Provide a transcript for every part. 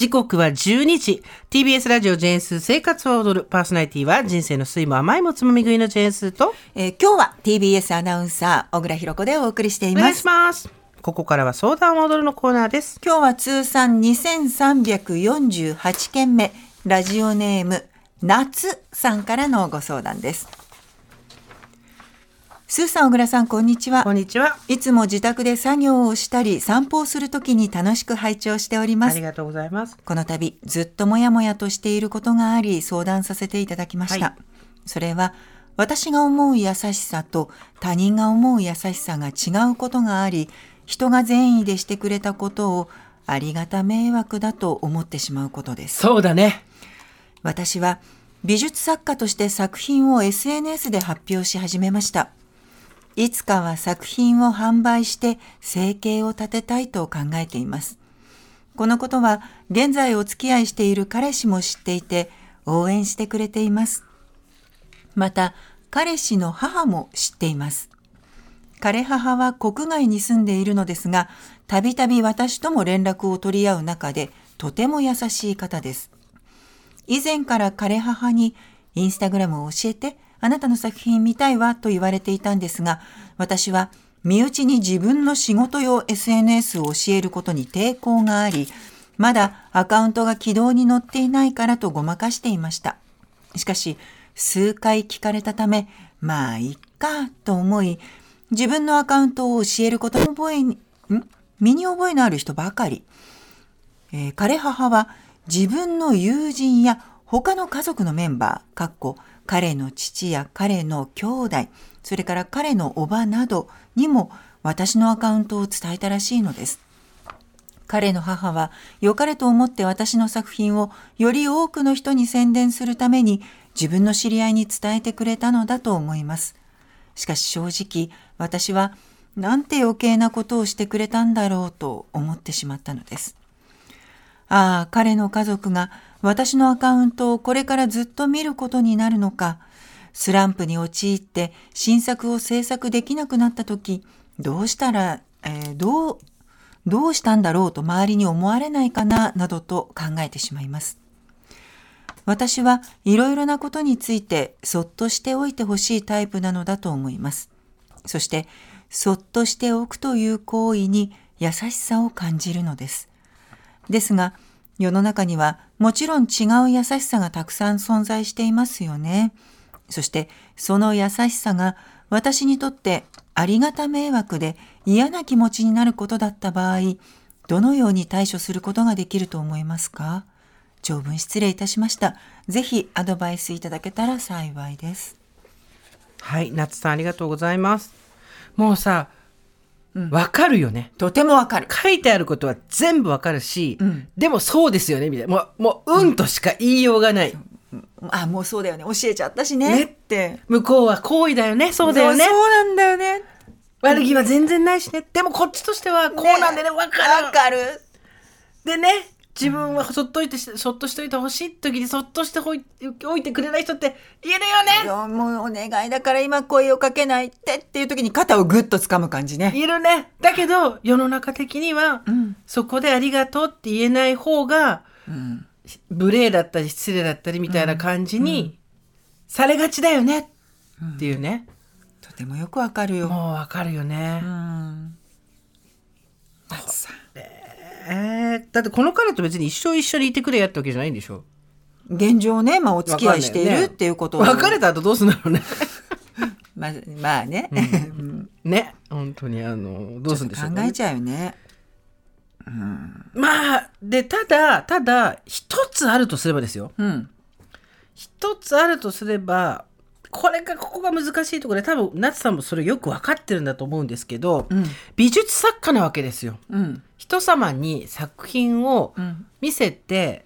時刻は12時。TBS ラジオジェーンス生活を踊るパーソナリティは人生の酸いも甘いもつまみ食いのジェーンスと、えー今日は TBS アナウンサー小倉弘子でお送りしていお願いします。ます。ここからは相談を踊るのコーナーです。今日は通算2348件目、ラジオネーム、夏さんからのご相談です。スーさん、小倉さん、こんにちはこん。にちは。いつも自宅で作業をしたり、散歩をするときに楽しく拝聴しておりますあり。がとうございます。この度ずっともやもやとしていることがあり相談させていただきました、はいそれは私が思う優しさと他人が思う優しさが違うことがあり人が善意でしてくれたことをありがた迷惑だと思ってしまうことですそうだね。私は美術作家として作品を SNS で発表し始めましたいつかは作品を販売して生計を立てたいと考えています。このことは現在お付き合いしている彼氏も知っていて応援してくれています。また彼氏の母も知っています。彼母は国外に住んでいるのですがたびたび私とも連絡を取り合う中でとても優しい方です。以前から彼母にインスタグラムを教えてあなたの作品見たいわと言われていたんですが私は身内に自分の仕事用 SNS を教えることに抵抗がありまだアカウントが軌道に乗っていないからとごまかしていました。しかし数回聞かれたためまあいっかと思い自分のアカウントを教えることの覚えにん？身に覚えのある人ばかり。えー彼母は自分の友人や他の家族のメンバー、かっこ彼の父や彼の兄弟、それから彼の叔母などにも私のアカウントを伝えたらしいのです。彼の母は良かれと思って私の作品をより多くの人に宣伝するために自分の知り合いに伝えてくれたのだと思います。しかし正直私はなんて余計なことをしてくれたんだろうと思ってしまったのです。ああ、彼の家族が私のアカウントをこれからずっと見ることになるのか、スランプに陥って新作を制作できなくなった時、どうしたら、えーどう、どうしたんだろうと周りに思われないかな、などと考えてしまいます。私はいろいろなことについてそっとしておいてほしいタイプなのだと思います。そして、そっとしておくという行為に優しさを感じるのです。ですが、世の中にはもちろん違う優しさがたくさん存在していますよね。そして、その優しさが私にとってありがた迷惑で嫌な気持ちになることだった場合、どのように対処することができると思いますか？長文失礼いたしました。ぜひアドバイスいただけたら幸いです。はい、夏さんありがとうございます。もうさ、わ、かるよね。とてもわかる。書いてあることは全部わかるし、んでもそうですよね、みたいな。もう、もう、うんとしか言いようがない。あ、もうそうだよね。教えちゃったしね。ねって。向こうは好意だよね、そうだよねそう。そうなんだよね。悪気は全然ないしね。でもこっちとしてはこうなんでね、わかる。わかる。でね、自分はそっといてし、そっとしといてほしい時にそっとしてほいおいてくれない人っているよね。もうお願いだから今声をかけないってっていう時に肩をグッと掴む感じね。いるね。だけど、世の中的には、んそこでありがとうって言えない方が、うん。無礼だったり失礼だったりみたいな感じにされがちだよねっていうね。とてもよくわかるよ。もうわかるよねう。ん。えー、だってこの彼と別に一生一緒にいてくれやってわけじゃないんでしょ？現状ね、まあお付き合いしているっていうことを別れた後どうすんだろうね？まあ、まあね、うんね。本当にあの、どうするんでしょうね？考えちゃうよね。まあ、で、ただ、ただ、一つあるとすればですよ。うん。一つあるとすれば、これが、ここが難しいところで、多分、夏さんもそれよく分かってるんだと思うんですけど、うん。美術作家なわけですよ。うん。人様に作品をうん。見せて、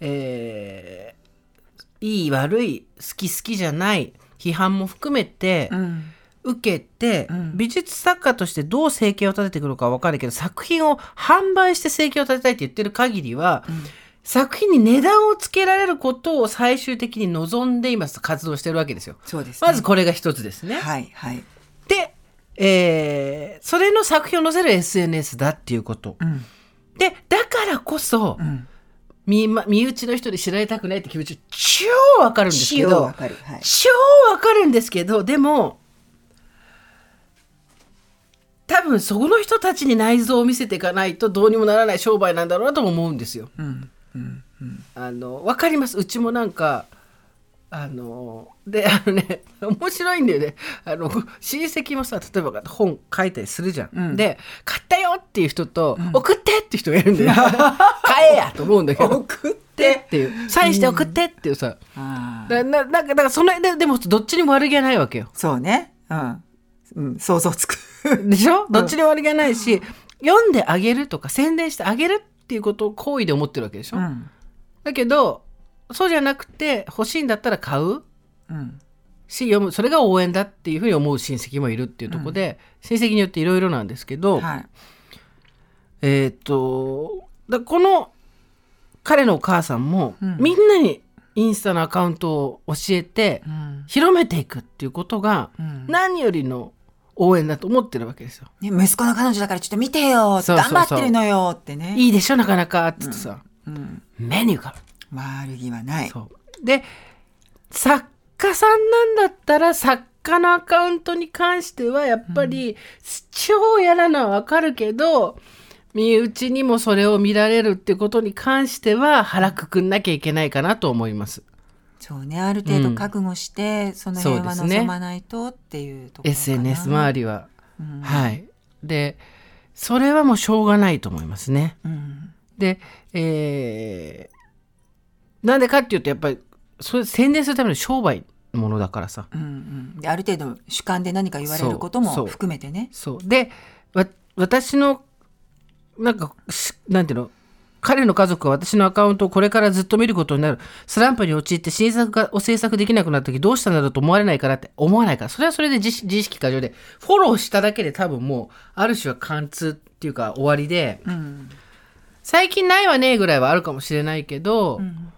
えーいい悪い好き好きじゃない批判も含めてうん。受けて、うん美術作家としてどう生計を立ててくるかは分かるけど作品を販売して生計を立てたいって言ってる限りは、作品に値段をつけられることを最終的に望んで今活動してるわけですよ。そうです、ね。まずこれが一つですね。はいはい。で、えーそれの作品を載せる SNS だっていうこと。うん。で、だからこそ、うん。身ま身内の人に知られたくないって気持ち超わかるんですけ超どわかる。はい。超わかるんですけどでも多分そこの人たちに内臓を見せていかないとどうにもならない商売なんだろうなとも思うんですよ。うん。うん。あの分かりますうちもなんかあのであのね面白いんだよねあの親戚もさ例えば本書いたりするじゃん、うんで「買ったよ!」っていう人と「送って!」っていう人がいるんだよ 買えやと思うんだけど送っってっていうサインして送ってっていうさ、ああ。だななんかだからそのででもどっちにも悪気はないわけよそうね。うん。うん。想像つく。でしょ？どっちにも悪気はないし、読んであげるとか宣伝してあげるっていうことを好意で思ってるわけでしょ、うん。だけどそうじゃなくて欲しいんだったら買ううん。し読むそれが応援だっていうふうに思う親戚もいるっていうところで、親戚によっていろいろなんですけど、はい。えーっとだこの彼のお母さんも、うんみんなにインスタのアカウントを教えてうん。広めていくっていうことがうん何よりの応援だと思ってるわけですよ。ね、息子の彼女だからちょっと見てよ頑張ってるのよってね。いいでしょなかなかって言ってさ、うん。メニューがある。悪気はない。で作家さんなんだったら作家のアカウントに関してはやっぱり超嫌なのはわかるけど、身内にもそれを見られるってことに関しては腹くくんなきゃいけないかなと思います。そうね、ある程度覚悟して、その辺は望まないとっていうところかな。SNS 周りは。うんはい。でそれはもうしょうがないと思いますね。うん。で、えーなんでかっていうとやっぱりそれ宣伝するための商売のものだからさ。うんうん。で、ある程度主観で何か言われることも含めてね。そうでわ私のなんかしなんていうの？彼の家族は私のアカウントをこれからずっと見ることになるスランプに陥って新作がを制作できなくなった時どうしたんだろうと思われないからって思わないからそれはそれで自自意識過剰でフォローしただけで多分もうある種は貫通っていうか終わりでうん。最近ないわねぐらいはあるかもしれないけど、ん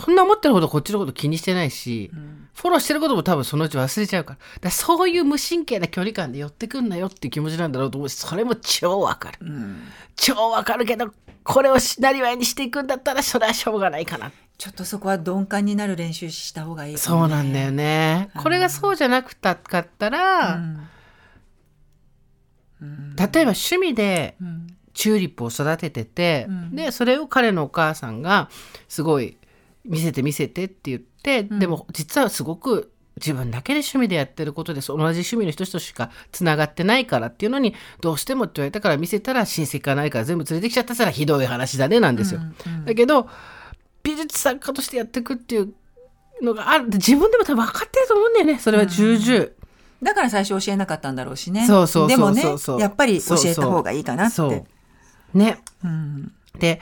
そんな思ってるほどこっちのこと気にしてないし、ん。フォローしてることも多分そのうち忘れちゃうから。だそういう無神経な距離感で寄ってくんなよっていう気持ちなんだろうと思うしそれも超わかる。うん。超わかるけどこれをしなりわいにしていくんだったらそれはしょうがないかな。ちょっとそこは鈍感になる練習した方がいいかそもうなんだよね。これがそうじゃなくたかったら、うん。うん。例えば趣味でうん。チューリップを育ててて、うん。でそれを彼のお母さんがすごい見せて見せてって言って、でも実はすごく自分だけで趣味でやってることで同じ趣味の人としかつながってないからっていうのにどうしてもって言われたから見せたら親戚がないから全部連れてきちゃったらひどい話だねなんですよ。うんだけど美術作家としてやっていくっていうのがある。自分でも多分分かってると思うんだよね。それは重々。だから最初教えなかったんだろうしね。そうそうそうでもねそうそう、やっぱり教えた方がいいかなって。そう。ね。うん。で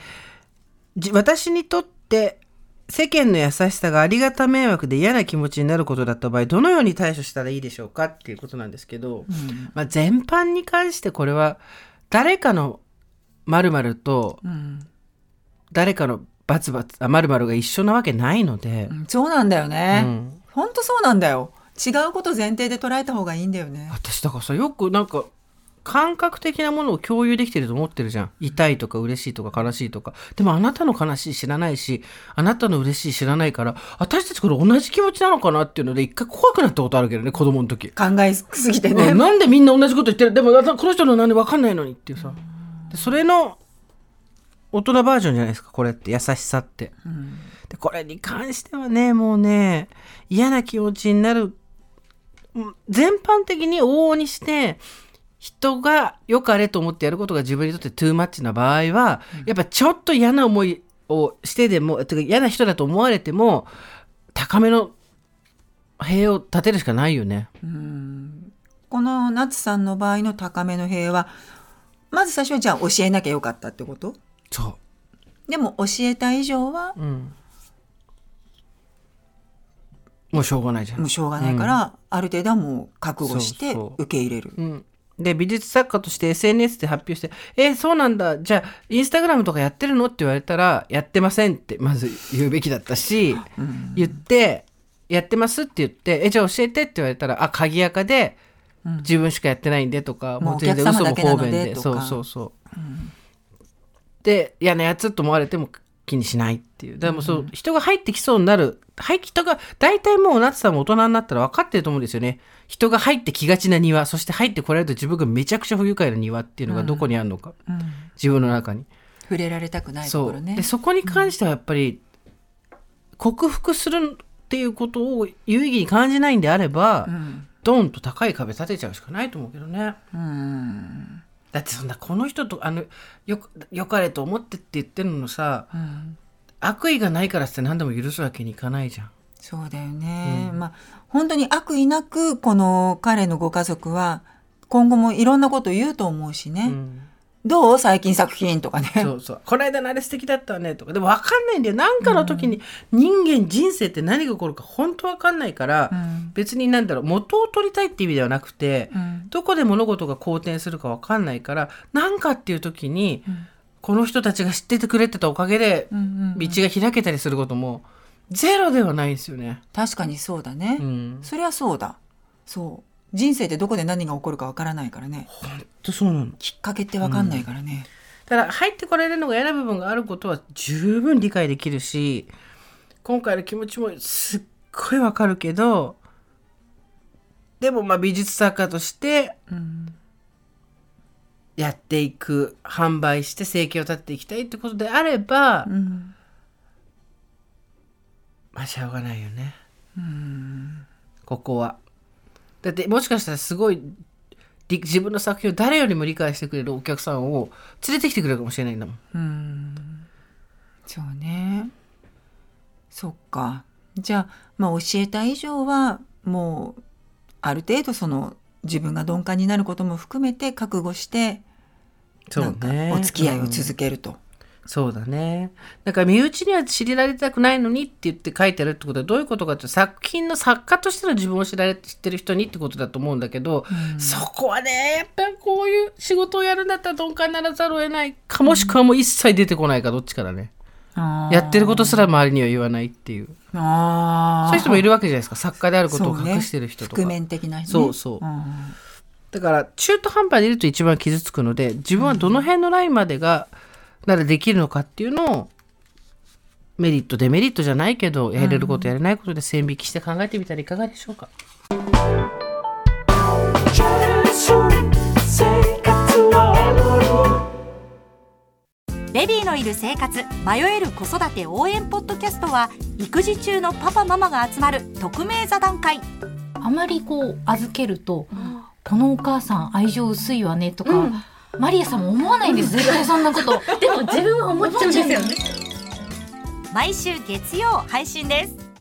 じ私にとって世間の優しさがありがた迷惑で嫌な気持ちになることだった場合どのように対処したらいいでしょうかっていうことなんですけど、うんまあ、全般に関してこれは誰かの〇〇とうん誰かのバツバツあ〇〇が一緒なわけないのでう、んそうなんだよね。うん本当そうなんだよ。違うこと前提で捉えた方がいいんだよね。私だからさよくなんか感覚的なものを共有できてると思ってるじゃん。痛いとか嬉しいとか悲しいとか。でもあなたの悲しい知らないしあなたの嬉しい知らないから私たちこれ同じ気持ちなのかなっていうので一回怖くなったことあるけどね子供の時、考えすぎてうね。んなんでみんな同じこと言ってる？でもあこの人の何で分かんないのにっていうさ。でそれの大人バージョンじゃないですかこれって。優しさって。うん。でこれに関してはねもうね嫌な気持ちになる。うん全般的に往々にして人が良かれと思ってやることが自分にとってトゥーマッチな場合は、やっぱちょっと嫌な思いをしてでもてか嫌な人だと思われても高めの塀を立てるしかないよね。うん。この夏さんの場合の高めの塀は、まず最初はじゃあ教えなきゃよかったってこと？そでも教えた以上はう、うん、もうしょうがないじゃん。もう。しょうがないから、ある程度はもう覚悟してそうそう。受け入れる。うん、で美術作家として SNS で発表して「えそうなんだ。じゃあインスタグラムとかやってるの?」って言われたら「やってません」ってまず言うべきだったし、言って「やってます」って言って「えじゃあ教えて」って言われたら「あ鍵垢でうん。自分しかやってないんで」とか、もう全然嘘も方便で。そうそうそう、で嫌なやつと思われても気にしないっていう。でもそう、人が入ってきそうになる。はい人が大体もうなってさんも大人になったら分かってると思うんですよね人が入ってきがちな庭そして入ってこられると自分がめちゃくちゃ不愉快な庭っていうのがどこにあるのか、うん。自分の中に。触れられたくないとそうころね。でそこに関してはやっぱり克服するっていうことを有意義に感じないんであれば、うん。ドンと高い壁立てちゃうしかないと思うけどね。うん。だってそんなこの人とあのよよかれと思ってって言ってるのさうん。悪意がないからって何でも許すわけにいかないじゃん。そうだよね、まあ本当に悪意なくこの彼のご家族は今後もいろんなこと言うと思うしね、うん。どう最近作品とかね。そうそう。この間のあれ素敵だったわねとか。でも分かんないんだよ。何かの時に人間人生って何が起こるか本当分かんないから、うん。別になんだろう元を取りたいって意味ではなくて、うん。どこで物事が好転するか分かんないから何かっていう時に、この人たちが知っててくれてたおかげでうんうん。道が開けたりすることもゼロではないですよね。確かにそうだね、うん、そりゃそうだ。そう。人生ってどこで何が起こるかわからないからね。本当そうなの。きっかけってわかんないからね、ただ入ってこられるのが嫌な部分があることは十分理解できるし今回の気持ちもすっごいわかるけどでもまあ美術作家としてうん。やっていく販売して生計を立てていきたいってことであれば、うんまあしょうがないよねうんここは。だってもしかしたらすごいり自分の作品を誰よりも理解してくれるお客さんを連れてきてくれるかもしれないんだもん。うんそうねそっかじゃあまあ教えた以上はもうある程度その自分が鈍感になることも含めて覚悟してなんかお付き合いを続けると。そうだね。だから身内には知られたくないのにって言って書いてあるってことはどういうことかって作品の作家としての自分を知られ知ってる人にってことだと思うんだけど、そこはねやっぱりこういう仕事をやるんだったら鈍感にならざるを得ないかもしくはもう一切出てこないかどっちかだね。やってることすら周りには言わないっていう。そういう人もいるわけじゃないですか作家であることを隠してる人とか。覆面的な人ねそうそううんだから中途半端でいると一番傷つくので自分はどの辺のラインまでがならできるのかっていうのをメリットデメリットじゃないけどやれることやれないことで線引きして考えてみたらいかがでしょうか？ベビーのいる生活迷える子育て応援ポッドキャストは育児中のパパママが集まる匿名座談会。あまりこう預けると、このお母さん愛情薄いわねとか、マリアさんも思わないんです。絶対そんなこと。でも自分は思っちゃうんですよね。毎週月曜配信です